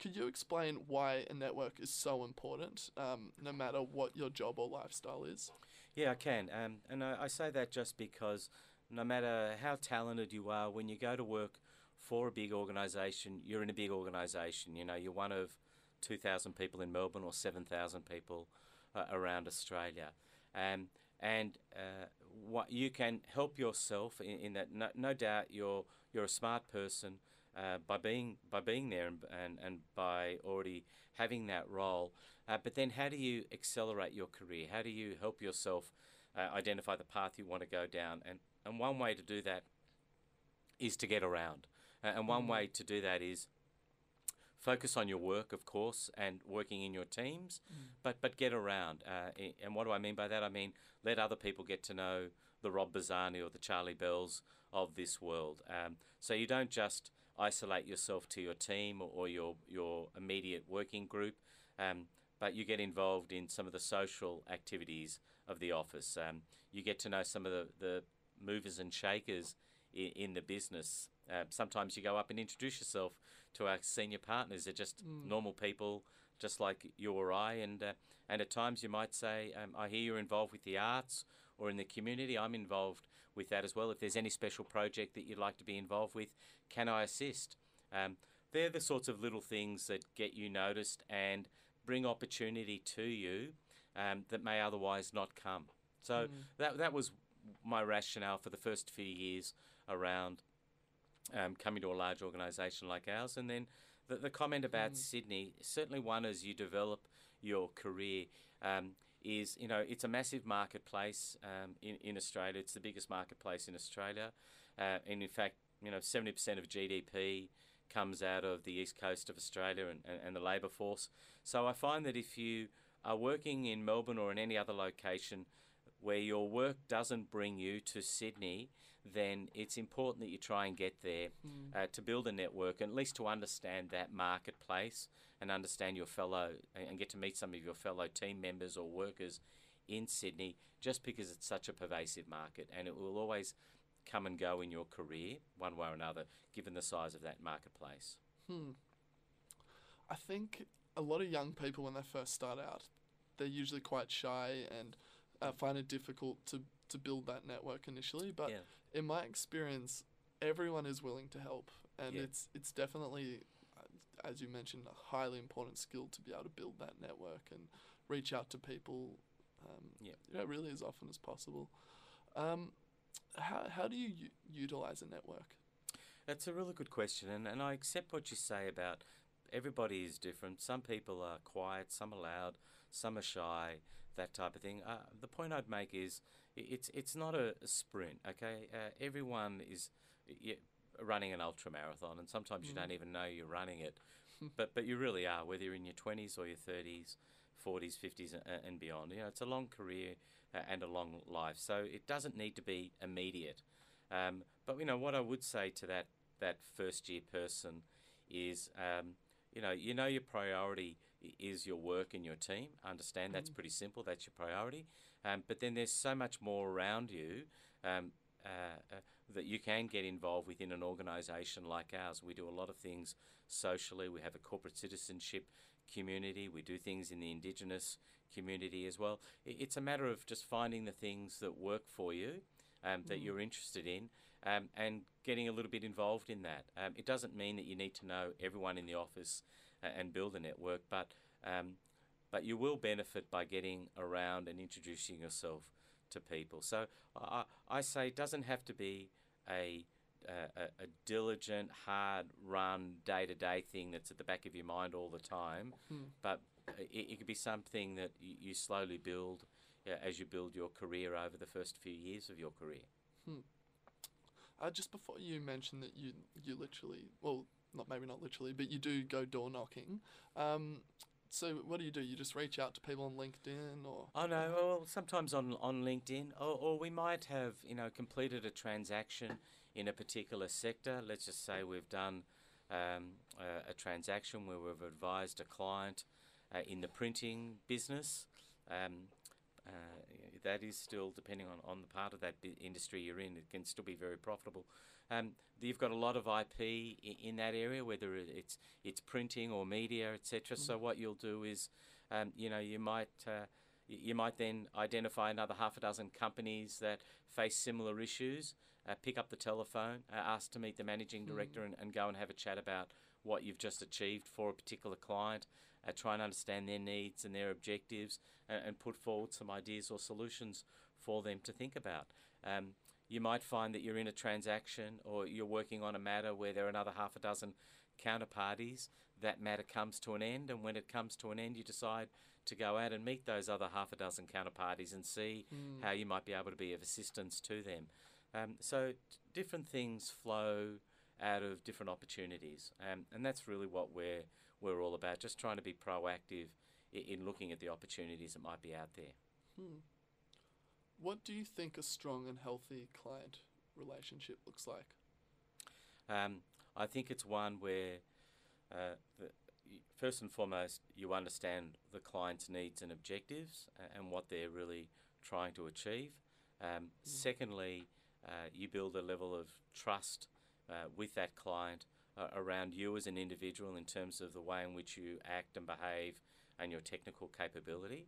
could you explain why a network is so important, um, no matter what your job or lifestyle is? Yeah, I can. Um, and I, I say that just because no matter how talented you are, when you go to work for a big organisation, you're in a big organisation. You know, you're one of 2,000 people in Melbourne or 7,000 people uh, around Australia. Um, and uh, what you can help yourself in, in that. No, no doubt, you're you're a smart person uh, by being by being there and, and and by already having that role. Uh, but then, how do you accelerate your career? How do you help yourself uh, identify the path you want to go down? And and one way to do that is to get around. And one Mm. way to do that is focus on your work, of course, and working in your teams, but but get around. Uh, and what do I mean by that? I mean let other people get to know the Rob Bazzani or the Charlie Bells of this world. Um, so you don't just isolate yourself to your team or, or your your immediate working group, um, but you get involved in some of the social activities of the office. Um, you get to know some of the, the movers and shakers in, in the business. Uh, sometimes you go up and introduce yourself to our senior partners. They're just Mm. normal people, just like you or I. And uh, and at times you might say, um, "I hear you're involved with the arts or in the community. I'm involved with that as well. If there's any special project that you'd like to be involved with, can I assist?" Um, they're the sorts of little things that get you noticed and bring opportunity to you um, that may otherwise not come. So Mm. that that was my rationale for the first few years around um, coming to a large organisation like ours, and then the, the comment about Mm. Sydney certainly one as you develop your career um, is you know it's a massive marketplace um, in in Australia. It's the biggest marketplace in Australia, uh, and in fact you know seventy percent of GDP comes out of the east coast of Australia and, and, and the labour force. So I find that if you are working in Melbourne or in any other location where your work doesn't bring you to Sydney, then it's important that you try and get there Mm. uh, to build a network and at least to understand that marketplace and understand your fellow and get to meet some of your fellow team members or workers in Sydney just because it's such a pervasive market and it will always come and go in your career one way or another given the size of that marketplace. Hmm. I think a lot of young people, when they first start out, they're usually quite shy and uh, find it difficult to, to build that network initially. But yeah. In my experience, everyone is willing to help, and Yeah. it's it's definitely, uh, as you mentioned, a highly important skill to be able to build that network and reach out to people. Um, Yeah. you know, really as often as possible. Um, how how do you u- utilize a network? That's a really good question, and, and I accept what you say about everybody is different. Some people are quiet, some are loud, some are shy, that type of thing. Uh, the point I'd make is it's it's not a, sprint, okay? Uh, everyone is running an ultra marathon, and sometimes you Mm. don't even know you're running it, but but you really are, whether you're in your 20s or your 30s, 40s, 50s, and, beyond. You know, it's a long career uh, and a long life, so it doesn't need to be immediate. Um, but you know what I would say to that that first year person is, um, you know, you know your priority is your work and your team. Understand that's Mhm. pretty simple. That's your priority. Um, but then there's so much more around you um, uh, uh, that you can get involved within an organisation like ours. We do a lot of things socially. We have a corporate citizenship community. We do things in the Indigenous community as well. It's a matter of just finding the things that work for you, um, that Mm. you're interested in, um, and getting a little bit involved in that. Um, it doesn't mean that you need to know everyone in the office uh, and build a network, but um, but you will benefit by getting around and introducing yourself to people. So I, I I say it doesn't have to be a a, a- a diligent, hard run, day to day thing that's at the back of your mind all the time, Hmm. but it, it could be something that you, you slowly build uh, as you build your career over the first few years of your career. Uh, just before you mentioned that you you literally well not maybe not literally but you do go door knocking. Um, so what do you do? You just reach out to people on LinkedIn or Oh no, well sometimes on on LinkedIn, or, or we might have you know completed a transaction in a particular sector. Let's just say we've done um, a, a transaction where we've advised a client uh, in the printing business. Um, uh, that is still depending on, on the part of that industry you're in. It can still be very profitable. Um, you've got a lot of IP in, in that area, whether it's it's printing or media, etc. So what you'll do is, um, you know, you might uh, you might then identify another half a dozen companies that face similar issues. Uh, pick up the telephone, uh, ask to meet the managing director, and, and go and have a chat about what you've just achieved for a particular client. Uh, try and understand their needs and their objectives, and, and put forward some ideas or solutions for them to think about. Um, you might find that you're in a transaction or you're working on a matter where there are another half a dozen counterparties. That matter comes to an end, and when it comes to an end, you decide to go out and meet those other half a dozen counterparties and see Hmm. how you might be able to be of assistance to them. Um, so, different things flow out of different opportunities, um, and that's really what we're we're all about. Just trying to be proactive in, in looking at the opportunities that might be out there. Hmm. What do you think a strong and healthy client relationship looks like? Um, I think it's one where, uh, the, first and foremost, you understand the client's needs and objectives and what they're really trying to achieve. Um, Secondly, uh, you build a level of trust uh, with that client uh, around you as an individual in terms of the way in which you act and behave and your technical capability,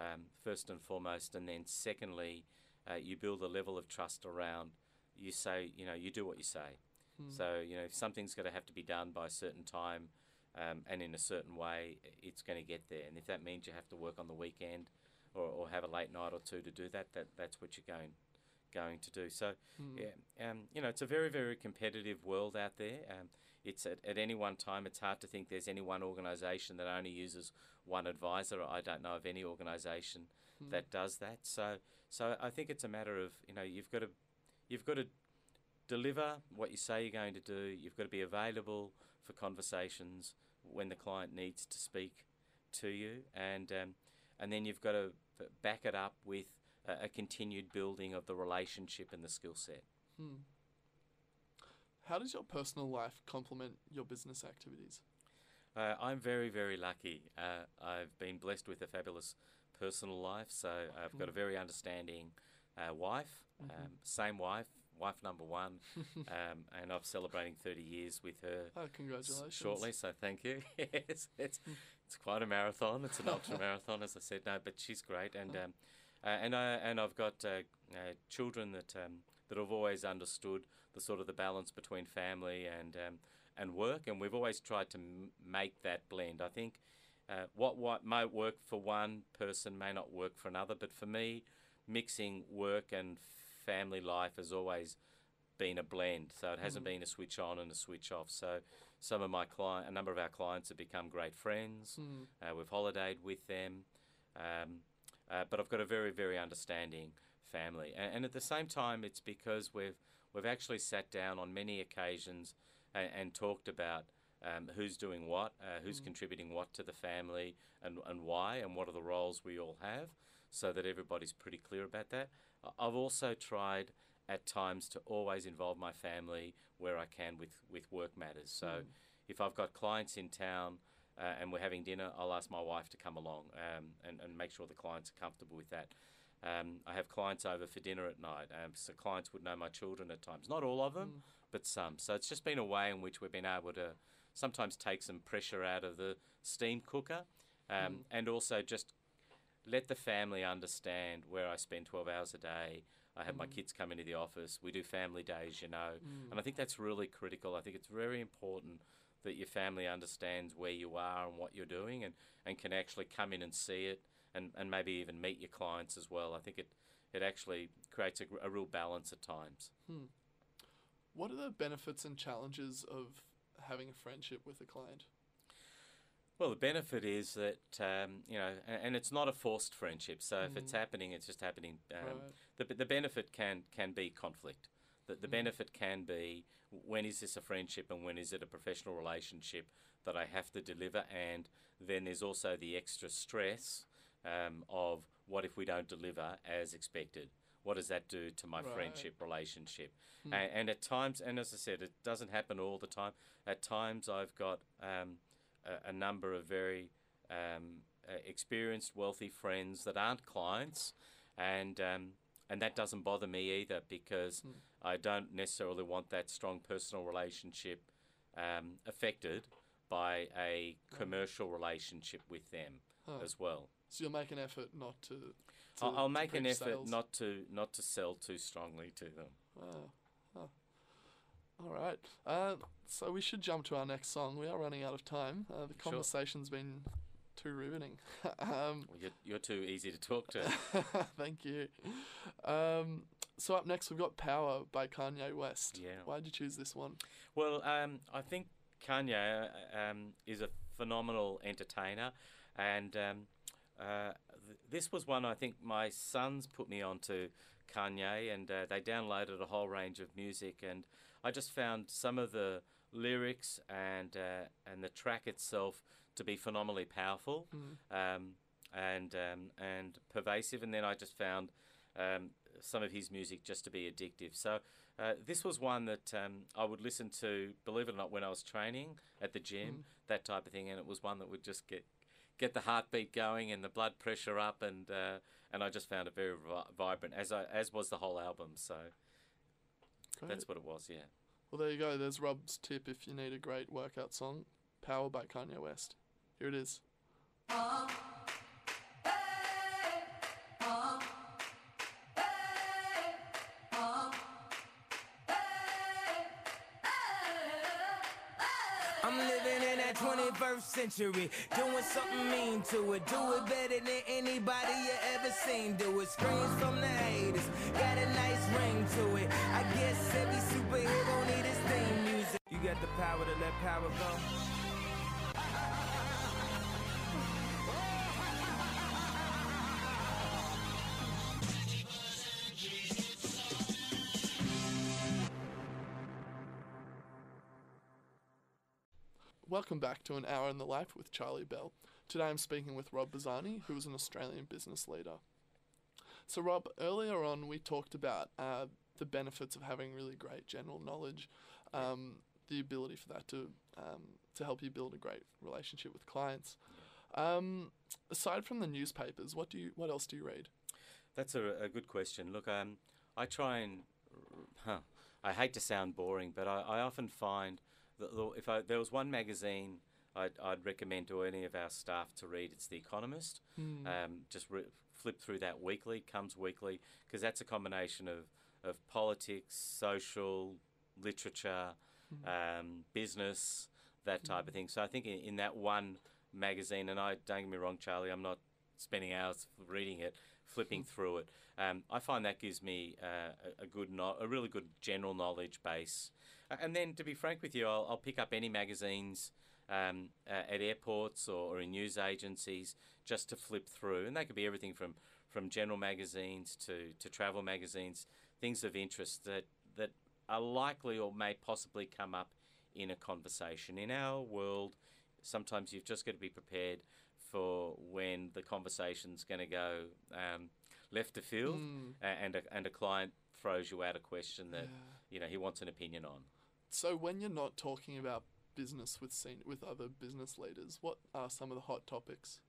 um, first and foremost. And then, secondly, uh, you build a level of trust around you say, you know, you do what you say. Hmm. So, you know, if something's going to have to be done by a certain time um, and in a certain way, it's going to get there. And if that means you have to work on the weekend or, or have a late night or two to do that, that that's what you're going going to do. So, Hmm. yeah, um, you know, it's a very, very competitive world out there. Um, it's at, at any one time, it's hard to think there's any one organisation that only uses one advisor. I don't know of any organisation Hmm. that does that. So, so I think it's a matter of you know you've got to you've got to deliver what you say you're going to do. You've got to be available for conversations when the client needs to speak to you, and um, and then you've got to back it up with a, a continued building of the relationship and the skill set. Hmm. How does your personal life complement your business activities? Uh, I'm very, very lucky. Uh, I've been blessed with a fabulous personal life, so I've got a very understanding uh, wife, um, same wife, wife number one, um, and I'm celebrating 30 years with her Oh, congratulations. shortly. So thank you. yes, it's it's quite a marathon. It's an ultra marathon, as I said. No, but she's great, and um, uh, and I and I've got uh, uh, children that um, that have always understood the sort of the balance between family and um, and work, and we've always tried to m- make that blend. I think uh, what what might work for one person may not work for another, but for me, mixing work and family life has always been a blend. So it hasn't been a switch on and a switch off. So some of my client, a number of our clients have become great friends. Hmm. Uh, we've holidayed with them, um, uh, but I've got a very very understanding family, and, and at the same time, it's because we've we've actually sat down on many occasions and, and talked about. Um, who's doing what, uh, who's contributing what to the family, and, and why, and what are the roles we all have, so that everybody's pretty clear about that. I've also tried at times to always involve my family where I can with, with work matters. So if I've got clients in town uh, and we're having dinner, I'll ask my wife to come along um, and, and make sure the clients are comfortable with that. Um, I have clients over for dinner at night, um, so clients would know my children at times. Not all of them, but some. So it's just been a way in which we've been able to sometimes take some pressure out of the steam cooker um, and also just let the family understand where I spend 12 hours a day. I have my kids come into the office. We do family days, you know. And I think that's really critical. I think it's very important that your family understands where you are and what you're doing and, and can actually come in and see it and, and maybe even meet your clients as well. I think it, it actually creates a, a real balance at times. What are the benefits and challenges of having a friendship with a client? Well, the benefit is that um, you know, and, it's not a forced friendship. So if it's happening, it's just happening. Um, Right. The the benefit can can be conflict. The the benefit can be when is this a friendship and when is it a professional relationship that I have to deliver, and then there's also the extra stress um, of what if we don't deliver as expected. What does that do to my Right. friendship relationship? And, and at times, and as I said, it doesn't happen all the time. At times, I've got um, a, a number of very um, uh, experienced, wealthy friends that aren't clients, and um, and that doesn't bother me either because I don't necessarily want that strong personal relationship um, affected by a commercial relationship with them Huh. as well. So you'll make an effort not to. to I'll, I'll to make an effort sales. not to not to sell too strongly to them. Oh, oh. All right. Uh, so we should jump to our next song. We are running out of time. Uh, the Sure. conversation's been too riveting. um, Well, you're, you're too easy to talk to. thank you. Um, so up next we've got "Power" by Kanye West. Yeah. Why did you choose this one? Well, um, I think Kanye uh, um, is a phenomenal entertainer, and um, uh, th- this was one I think my sons put me onto Kanye, and uh, they downloaded a whole range of music, and I just found some of the lyrics and uh, and the track itself to be phenomenally powerful, um, and um, and pervasive, and then I just found. Um, some of his music just to be addictive. So uh, this was one that um, I would listen to, believe it or not, when I was training at the gym, that type of thing, and it was one that would just get get the heartbeat going and the blood pressure up, and uh, and I just found it very vi- vibrant, as I, as was the whole album. So Great. that's what it was, yeah. Well, there you go. There's Rob's tip if you need a great workout song. "Power" by Kanye West. Here it is. I'm living in that 21st century, doing something mean to it. Do it better than anybody you ever seen. Do it. Screams from the haters, got a nice ring to it. I guess every superhero need his theme music. You got the power to let power go. Welcome back to An Hour in the Life with Charlie Bell. Today I'm speaking with Rob Bazzani, who is an Australian business leader. So, Rob, earlier on we talked about uh, the benefits of having really great general knowledge, um, the ability for that to um, to help you build a great relationship with clients. Um, aside from the newspapers, what do you what else do you read? That's a, a good question. Look, um, I try and, huh, I hate to sound boring, but I, I often find the- if I, there was one magazine I'd, I'd recommend to any of our staff to read, it's The Economist. Hmm. Um, just re- flip through that weekly, comes weekly, because that's a combination of, of politics, social, literature, um, business, that type of thing. So I think in, in that one magazine, and I don't get me wrong, Charlie, I'm not spending hours reading it, flipping through it. Um, I find that gives me uh, a, a good, no- a really good general knowledge base. And then, to be frank with you, I'll, I'll pick up any magazines um, uh, at airports or, or in news agencies just to flip through, and they could be everything from from general magazines to, to travel magazines, things of interest that that are likely or may possibly come up in a conversation. In our world, sometimes you've just got to be prepared for when the conversation's going to go um, left of field, a- and a, and a client throws you out a question that you know he wants an opinion on. So when you're not talking about business with sen- with other business leaders, what are some of the hot topics?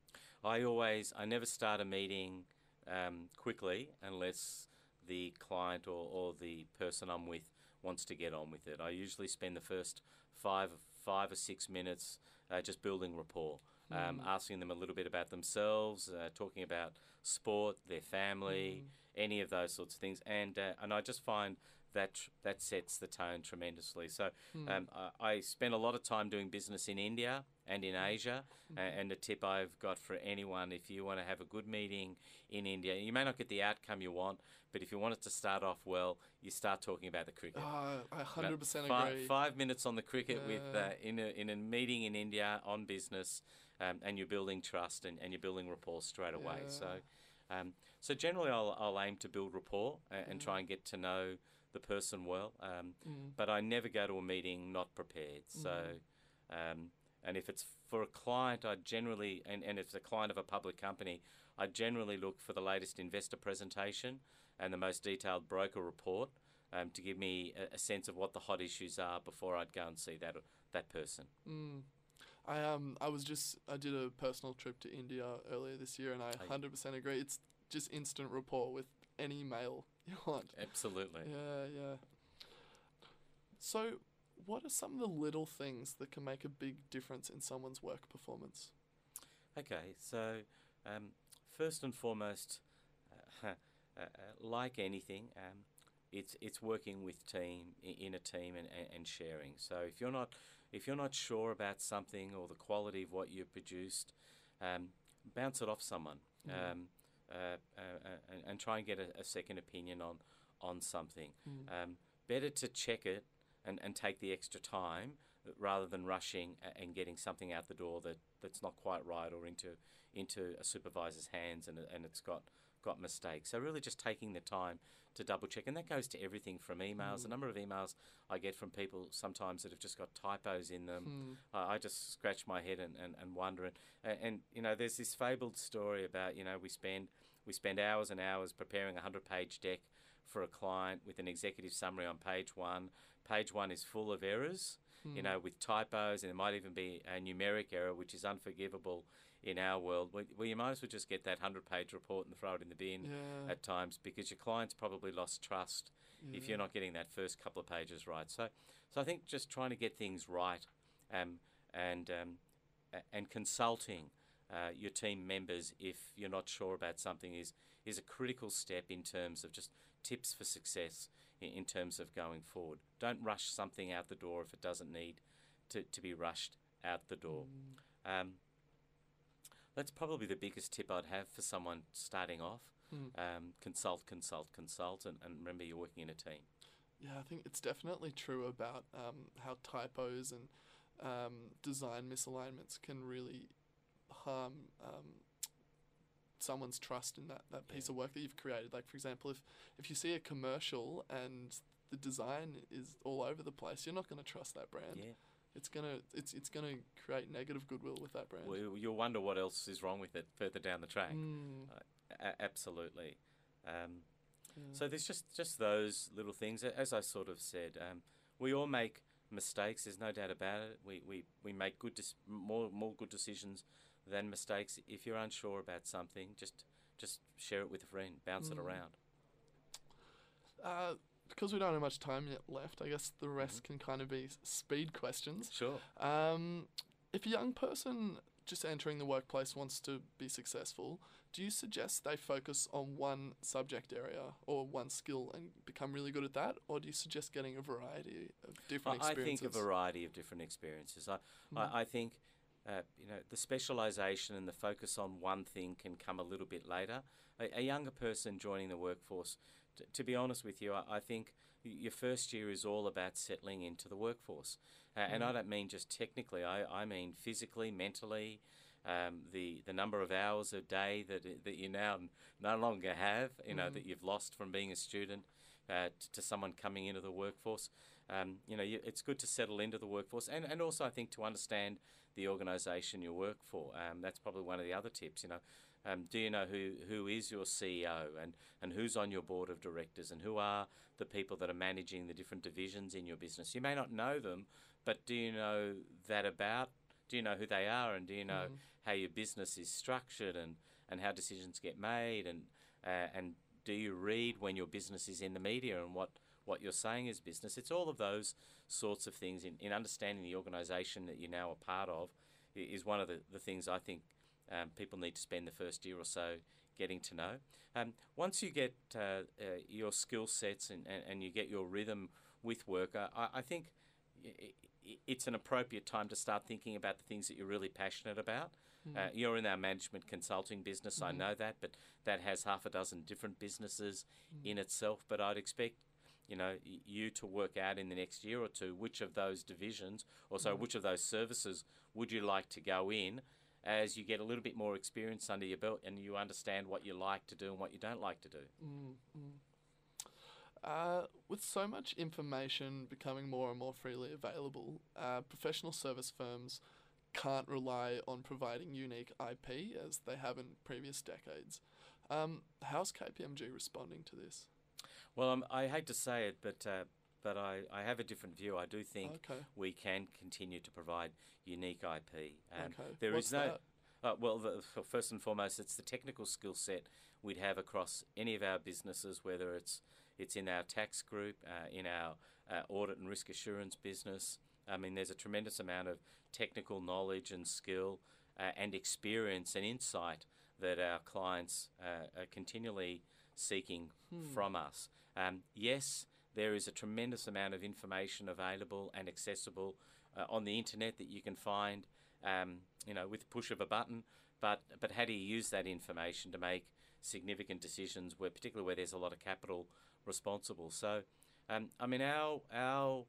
I always, I never start a meeting um, quickly unless the client or, or the person I'm with wants to get on with it. I usually spend the first five, five or six minutes uh, just building rapport, um, asking them a little bit about themselves, uh, talking about sport, their family, any of those sorts of things, and uh, and I just find that that sets the tone tremendously. So um, I, I spend a lot of time doing business in India and in Asia. A- and the tip I've got for anyone, if you want to have a good meeting in India, you may not get the outcome you want, but if you want it to start off well, you start talking about the cricket. Uh, I hundred percent fi- agree. Five minutes on the cricket with uh, in a in a meeting in India on business, um, and you're building trust and, and you're building rapport straight away. So, um, so generally, I'll, I'll aim to build rapport and, and try and get to know the person well. Um, But I never go to a meeting not prepared. So, um, and if it's for a client, I generally and, and if it's a client of a public company, I generally look for the latest investor presentation and the most detailed broker report um, to give me a, a sense of what the hot issues are before I'd go and see that that person. I um I was just I did a personal trip to India earlier this year, and I hundred percent agree. It's just instant rapport with any mail you want. Absolutely. Yeah, yeah. So, what are some of the little things that can make a big difference in someone's work performance? Okay, so um, first and foremost, uh, uh, uh, like anything, um, it's it's working with team in a team and, and, sharing. So if you're not if you're not sure about something or the quality of what you produced, um, bounce it off someone um, uh, uh, uh, and, and try and get a, a second opinion on on something. Um, better to check it and, and take the extra time rather than rushing and getting something out the door that, that's not quite right or into into a supervisor's hands and, and it's got got mistakes. So really just taking the time to double check and that goes to everything from emails. The mm. number of emails I get from people sometimes that have just got typos in them. Hmm. I I just scratch my head and, and, and wonder and, and you know there's this fabled story about you know we spend we spend hours and hours preparing a 100 page deck for a client with an executive summary on page one. Page one is full of errors, you hmm. know, with typos, and it might even be a numeric error, which is unforgivable in our world. Well, you might as well just get that 100 page report and throw it in the bin Yeah. at times because your client's probably lost trust if you're not getting that first couple of pages right. So, so I think just trying to get things right um, and, um, and consulting uh, your team members if you're not sure about something is, is a critical step in terms of just tips for success in, in terms of going forward. Don't rush something out the door if it doesn't need to, to be rushed out the door. Um, that's probably the biggest tip I'd have for someone starting off. Um, consult, consult, consult, and, and remember you're working in a team. Yeah, I think it's definitely true about um, how typos and um, design misalignments can really harm um, someone's trust in that, that piece of work that you've created. Like, for example, if, if you see a commercial and the design is all over the place, you're not going to trust that brand. Yeah. It's gonna it's it's gonna create negative goodwill with that brand. Well, you'll wonder what else is wrong with it further down the track. Mm, A- absolutely. Um, yeah. So there's just just those little things. As I sort of said, um, we all make mistakes. There's no doubt about it. We we, we make good dis- more more good decisions than mistakes. If you're unsure about something, just just share it with a friend. Bounce it Mm. around. uh, because we don't have much time yet left, I guess the rest Mm-hmm. can kind of be speed questions. Sure. Um, if a young person just entering the workplace wants to be successful, do you suggest they focus on one subject area or one skill and become really good at that, or do you suggest getting a variety of different I I experiences? think a variety of different experiences. I, Mm. I, I think, uh, you know, the specialisation and the focus on one thing can come a little bit later. A, a younger person joining the workforce, t- to be honest with you, I, I think your first year is all about settling into the workforce. Uh, And I Mm. don't mean just technically, I, I mean physically, mentally. Um, the, the number of hours a day that, that you now no longer have, you know, Mm. that you've lost from being a student uh, t- to someone coming into the workforce um, you know, you, it's good to settle into the workforce, and, and also I think to understand the organisation you work for. Um, that's probably one of the other tips. You know, um, do you know who, who is your CEO and, and who's on your board of directors and who are the people that are managing the different divisions in your business? You may not know them, but do you know that about? Do you know who they are, and do you know Mm. how your business is structured and, and how decisions get made and uh, and do you read when your business is in the media and what what you're saying is business. It's all of those sorts of things in, in understanding the organisation that you're now a part of is one of the, the things I think um, people need to spend the first year or so getting to know. Um, once you get uh, uh, your skill sets and, and, and you get your rhythm with work, I, I think it's an appropriate time to start thinking about the things that you're really passionate about. Mm. Uh, you're in our management consulting business, I Mhm. know that, but that has half a dozen different businesses Mm. in itself. But I'd expect, you know, you to work out in the next year or two which of those divisions, or so Mhm. which of those services would you like to go in, as you get a little bit more experience under your belt and you understand what you like to do and what you don't like to do. Mm, mm. Uh, with so much information becoming more and more freely available, uh, professional service firms can't rely on providing unique IP as they have in previous decades. Um, how's KPMG responding to this? Well, um, I hate to say it, but uh, but I, I have a different view. I do think Okay. we can continue to provide unique IP. Um, okay. there What's is no that? Uh, well, the, first and foremost, it's the technical skill set we'd have across any of our businesses, whether it's it's in our tax group, uh, in our uh, audit and risk assurance business. I mean, there's a tremendous amount of technical knowledge and skill uh, and experience and insight that our clients uh, are continually seeking Hmm. from us. Um, yes, there is a tremendous amount of information available and accessible uh, on the internet that you can find um, you know, with the push of a button. But but how do you use that information to make significant decisions, where particularly where there's a lot of capital responsible? So, um, I mean, our our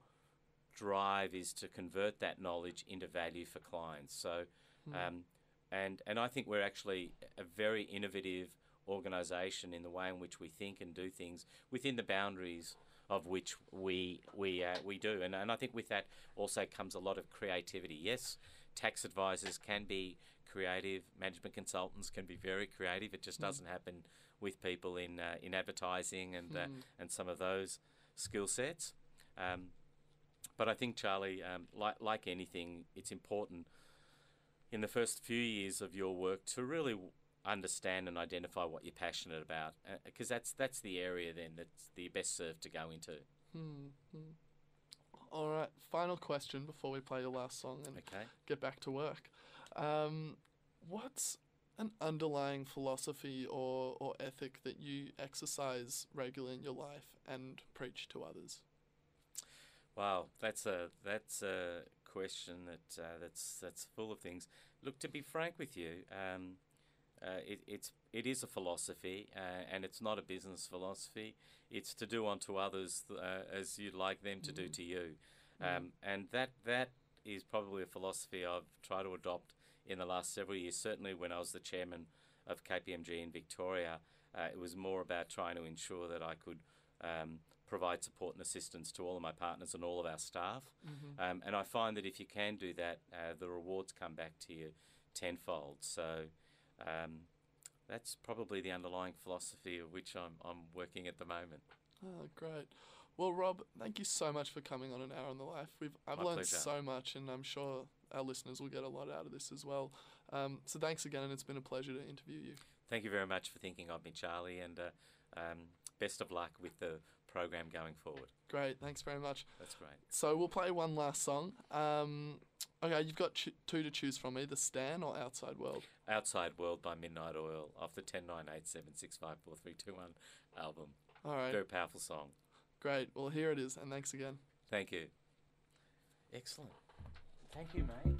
drive is to convert that knowledge into value for clients. So, Hmm. um, and and I think we're actually a very innovative organisation in the way in which we think and do things within the boundaries of which we we uh, we do. And and I think with that also comes a lot of creativity. Yes, tax advisors can be creative, management consultants can be very creative. It just Mm. doesn't happen with people in uh, in advertising and uh, Hmm. and some of those skill sets. Um, but I think Charlie, um, like like anything, it's important in the first few years of your work to really understand and identify what you're passionate about, because that's that's the area then that's the best served to go into. Hmm. hmm. All right. Final question before we play your last song and Okay. get back to work. Um, what's an underlying philosophy or, or ethic that you exercise regularly in your life and preach to others? Wow, that's a that's a question that uh, that's that's full of things. Look, to be frank with you, um, uh, it, it's it is a philosophy, uh, and it's not a business philosophy. It's to do unto others uh, as you'd like them to do Mm. to you, Mm. um, and that that is probably a philosophy I've tried to adopt in the last several years. Certainly, when I was the chairman of KPMG in Victoria, uh, it was more about trying to ensure that I could um, provide support and assistance to all of my partners and all of our staff. Mm-hmm. Um, and I find that if you can do that, uh, the rewards come back to you tenfold. So um, that's probably the underlying philosophy of which I'm, I'm working at the moment. Oh, great. Well, Rob, thank you so much for coming on an hour on the life. We've I've My learned pleasure. so much, and I'm sure our listeners will get a lot out of this as well. Um, so thanks again, and it's been a pleasure to interview you. Thank you very much for thinking of me, Charlie, and uh, um, best of luck with the program going forward. Great, thanks very much. That's great. So we'll play one last song. Um, okay, you've got ch- two to choose from, either Stan or Outside World. Outside World by Midnight Oil off the 10987654321 album. All right, Very powerful song. great. Well, here it is, and thanks again. Thank you. Excellent. Thank you, mate.